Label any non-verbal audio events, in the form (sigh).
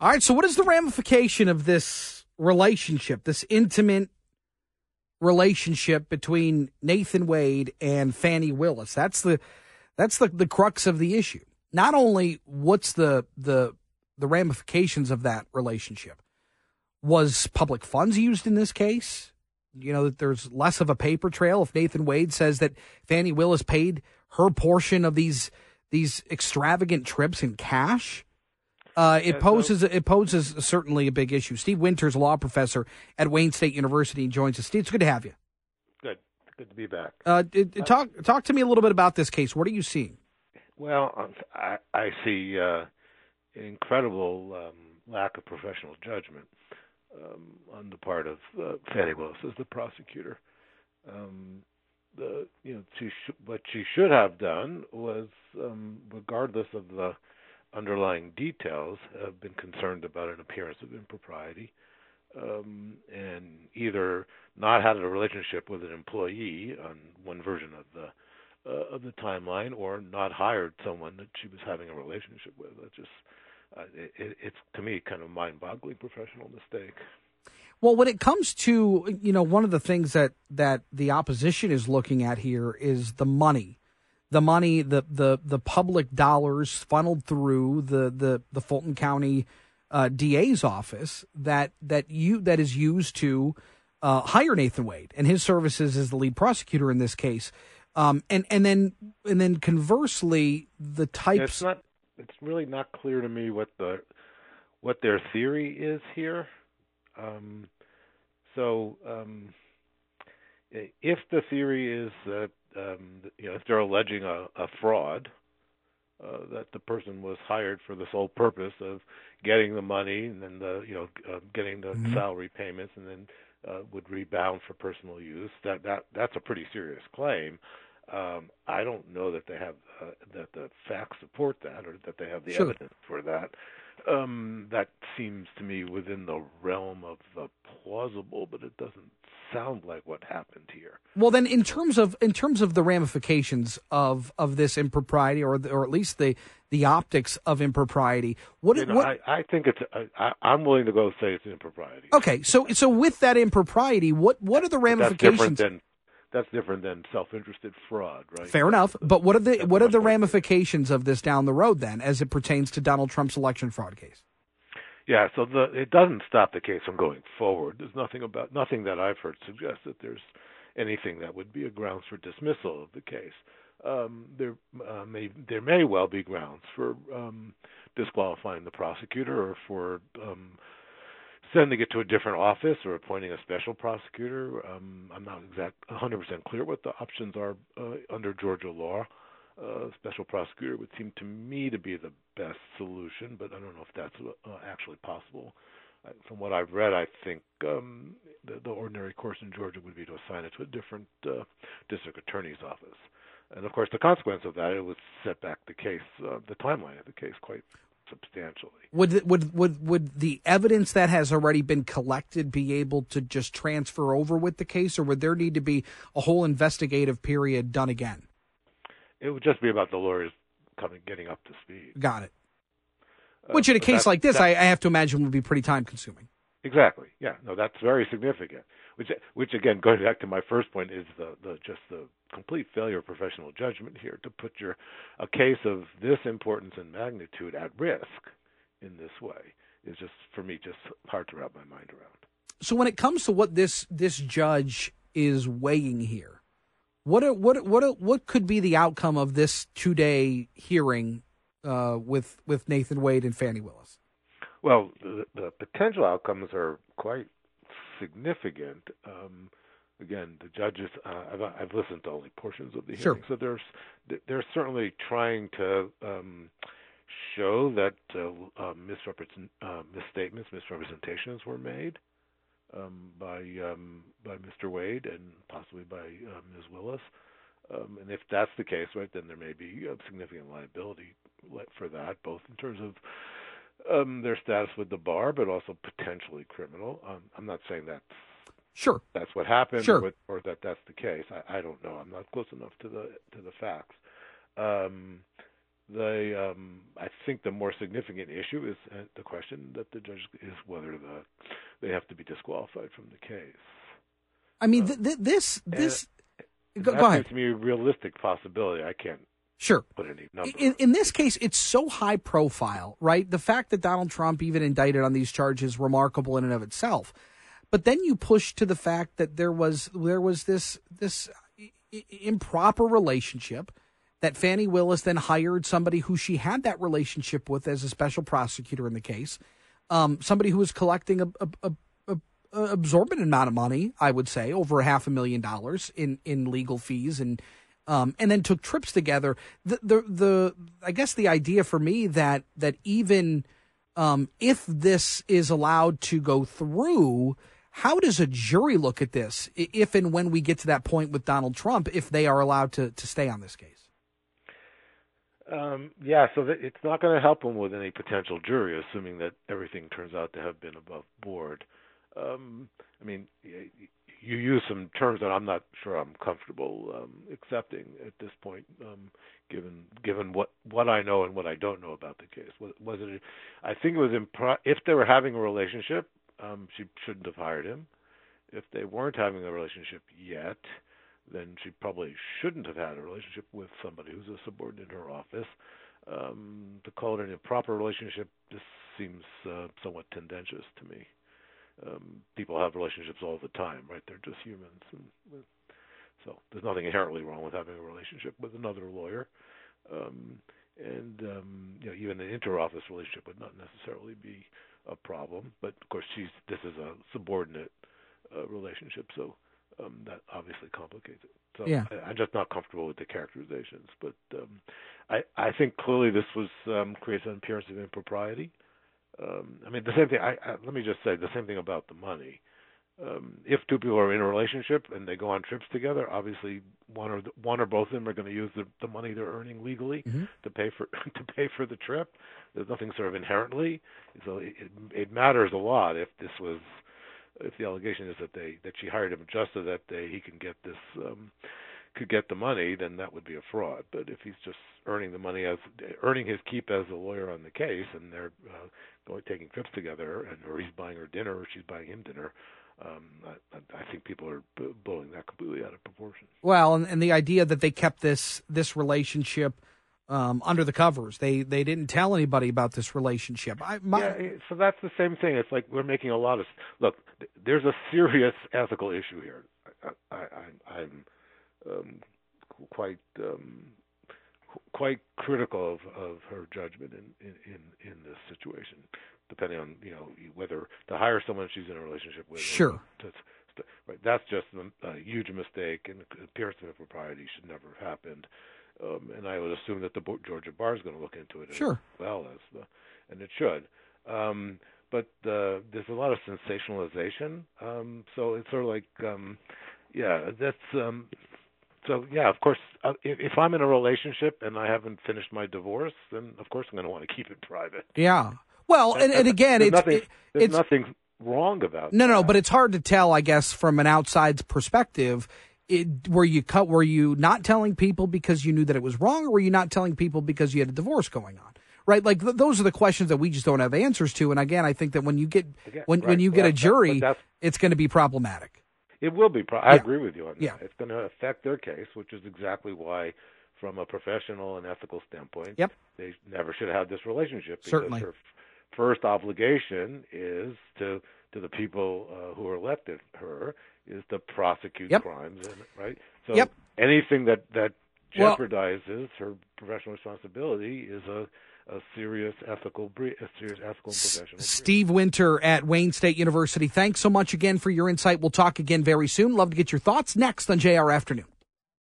All right. So, what is the ramification of this relationship, this intimate relationship between Nathan Wade and Fani Willis? That's the that's the, the crux of the issue. Not only what's the the the ramifications of that relationship. Was public funds used in this case? You know that there's less of a paper trail if Nathan Wade says that Fani Willis paid her portion of these these extravagant trips in cash. Uh, it poses it poses certainly a big issue. Steve Winters, law professor at Wayne State University, joins us. Steve, it's good to have you. Good, good to be back. Uh, talk talk to me a little bit about this case. What are you seeing? Well, um, I, I see uh, incredible um, lack of professional judgment um, on the part of uh, Fani Willis as the prosecutor. Um, the you know she sh- what she should have done was, um, regardless of the underlying details, have been concerned about an appearance of impropriety, um, and either not had a relationship with an employee on one version of the uh, of the timeline, or not hired someone that she was having a relationship with. That just uh, it, it's to me kind of mind-boggling professional mistake. Well, when it comes to you know one of the things that that the opposition is looking at here is the money, the money, the the the public dollars funneled through the the the Fulton County uh, DA's office that that you that is used to uh, hire Nathan Wade and his services as the lead prosecutor in this case. Um, and and then and then conversely, the types. It's not it's really not clear to me what the what their theory is here. Um, so um, if the theory is that um, you know if they're alleging a, a fraud, uh, that the person was hired for the sole purpose of getting the money and then the you know uh, getting the mm-hmm. salary payments and then uh, would rebound for personal use. That that that's a pretty serious claim. Um, I don't know that they have uh, that the facts support that, or that they have the sure. evidence for that. Um, that seems to me within the realm of the plausible, but it doesn't sound like what happened here. Well, then, in terms of in terms of the ramifications of of this impropriety, or or at least the the optics of impropriety, what, you know, what I, I think it's I, I'm willing to go say it's impropriety. Okay, so so with that impropriety, what what are the ramifications? That's different than that's different than self-interested fraud, right? Fair enough. But what are the what are the ramifications of this down the road then, as it pertains to Donald Trump's election fraud case? Yeah, so the it doesn't stop the case from going forward. There's nothing about nothing that I've heard suggests that there's anything that would be a grounds for dismissal of the case. Um, there uh, may there may well be grounds for um, disqualifying the prosecutor or for um, sending it to a different office or appointing a special prosecutor. Um, I'm not exact 100% clear what the options are uh, under Georgia law. Uh, special prosecutor would seem to me to be the best solution, but I don't know if that's uh, actually possible. From what I've read, I think um, the, the ordinary course in Georgia would be to assign it to a different uh, district attorney's office. And of course, the consequence of that it would set back the case, uh, the timeline of the case, quite substantially. Would would would would the evidence that has already been collected be able to just transfer over with the case, or would there need to be a whole investigative period done again? It would just be about the lawyers coming getting up to speed. Got it. Uh, Which, in a case like this, I, I have to imagine would be pretty time consuming. Exactly. Yeah. No, that's very significant. Which, which again, going back to my first point, is the, the just the complete failure of professional judgment here to put your a case of this importance and magnitude at risk in this way is just for me just hard to wrap my mind around. So when it comes to what this this judge is weighing here, what are, what what what could be the outcome of this two day hearing uh, with with Nathan Wade and Fani Willis? Well, the, the potential outcomes are quite significant. Um, again, the judges. Uh, I've, I've listened to only portions of the hearing, sure. so there's they're certainly trying to um, show that uh, uh, misrepresent, uh, misstatements, misrepresentations were made um, by um, by Mr. Wade and possibly by uh, Ms. Willis. Um, and if that's the case, right, then there may be significant liability for that, both in terms of um, their status with the bar, but also potentially criminal. Um, I'm not saying that's sure that's what happened, sure. or, or that that's the case. I, I don't know. I'm not close enough to the to the facts. Um, the um, I think the more significant issue is uh, the question that the judge is whether the they have to be disqualified from the case. I mean, th- th- this this And go, that go ahead. seems to me a realistic possibility. I can't Sure. put any number. In, in this case, it's so high profile, right? The fact that Donald Trump even indicted on these charges remarkable in and of itself. But then you push to the fact that there was there was this this improper relationship that Fani Willis then hired somebody who she had that relationship with as a special prosecutor in the case, um, somebody who was collecting a, a, a, absorbent amount of money, I would say, over a half a million dollars in in legal fees and um, and then took trips together. The, the the I guess the idea for me that that even um, if this is allowed to go through, how does a jury look at this if and when we get to that point with Donald Trump, if they are allowed to to stay on this case? Um, yeah, so it's not going to help him with any potential jury, assuming that everything turns out to have been above board. Um, I mean, you use some terms that I'm not sure I'm comfortable um, accepting at this point, um, given given what what I know and what I don't know about the case. Was, was it? I think it was impro- if they were having a relationship, um, she shouldn't have hired him. If they weren't having a relationship yet, then she probably shouldn't have had a relationship with somebody who's a subordinate in her office. Um, to call it an improper relationship, this seems uh, somewhat tendentious to me. Um, people have relationships all the time, right? They're just humans, and so there's nothing inherently wrong with having a relationship with another lawyer. Um, and um, you know, even an inter-office relationship would not necessarily be a problem. But of course, she's this is a subordinate uh, relationship, so um, that obviously complicates it. So Yeah. I, I'm just not comfortable with the characterizations. But um, I, I think clearly this was um, creates an appearance of impropriety. Um, I mean, the same thing. I, I, let me just say the same thing about the money. Um, if two people are in a relationship and they go on trips together, obviously one or the, one or both of them are going to use the, the money they're earning legally Mhm. to pay for (laughs) to pay for the trip. There's nothing sort of inherently, so it, it, it matters a lot if this was if the allegation is that they that she hired him just so that they he can get this um could get the money, then that would be a fraud. But if he's just earning the money as earning his keep as a lawyer on the case, and they're uh, going taking trips together, and or he's buying her dinner or she's buying him dinner, um, I, I think people are blowing that completely out of proportion. Well, and, and the idea that they kept this this relationship um, under the covers, they they didn't tell anybody about this relationship. I, my, yeah, eh, so that's the same thing. It's like we're making a lot of look. There's a serious ethical issue here. I, I, I, I'm um, quite um, quite critical of, of her judgment in, in in in this situation, depending on you know whether to hire someone she's in a relationship with. Sure. To, to, right, that's just a, a huge mistake, and appearance of impropriety should never have happened. Um, and I would assume that the Bo- Georgia bar is going to look into it Sure. as well as the, and it should. Um, but uh, there's a lot of sensationalization. Um, so it's sort of like, um, yeah, that's. Um, so yeah, of course, uh, if, if I'm in a relationship and I haven't finished my divorce, then of course I'm going to want to keep it private. yeah. Well, and, and again, there's it's nothing, it- there's it's nothing wrong about no, no, but it's hard to tell, I guess, from an outside's perspective. It, were you cut? Were you not telling people because you knew that it was wrong, or were you not telling people because you had a divorce going on? Right, like th- those are the questions that we just don't have answers to. And again, I think that when you get when right. when you Well, get a that- but jury, it's going to be problematic. It will be. Pro- I agree with you on that. Yeah. It's going to affect their case, which is exactly why, from a professional and ethical standpoint, Yep. they never should have this relationship. Because Certainly. her f- first obligation is to to the people uh, who elected her is to prosecute Yep. crimes, and, right? So Yep. anything that that Well- jeopardizes her professional responsibility is a a serious ethical a serious ethical professional. Steve Winter at Wayne State University. Thanks so much again for your insight. We'll talk again very soon. Love to get your thoughts next on JR Afternoon.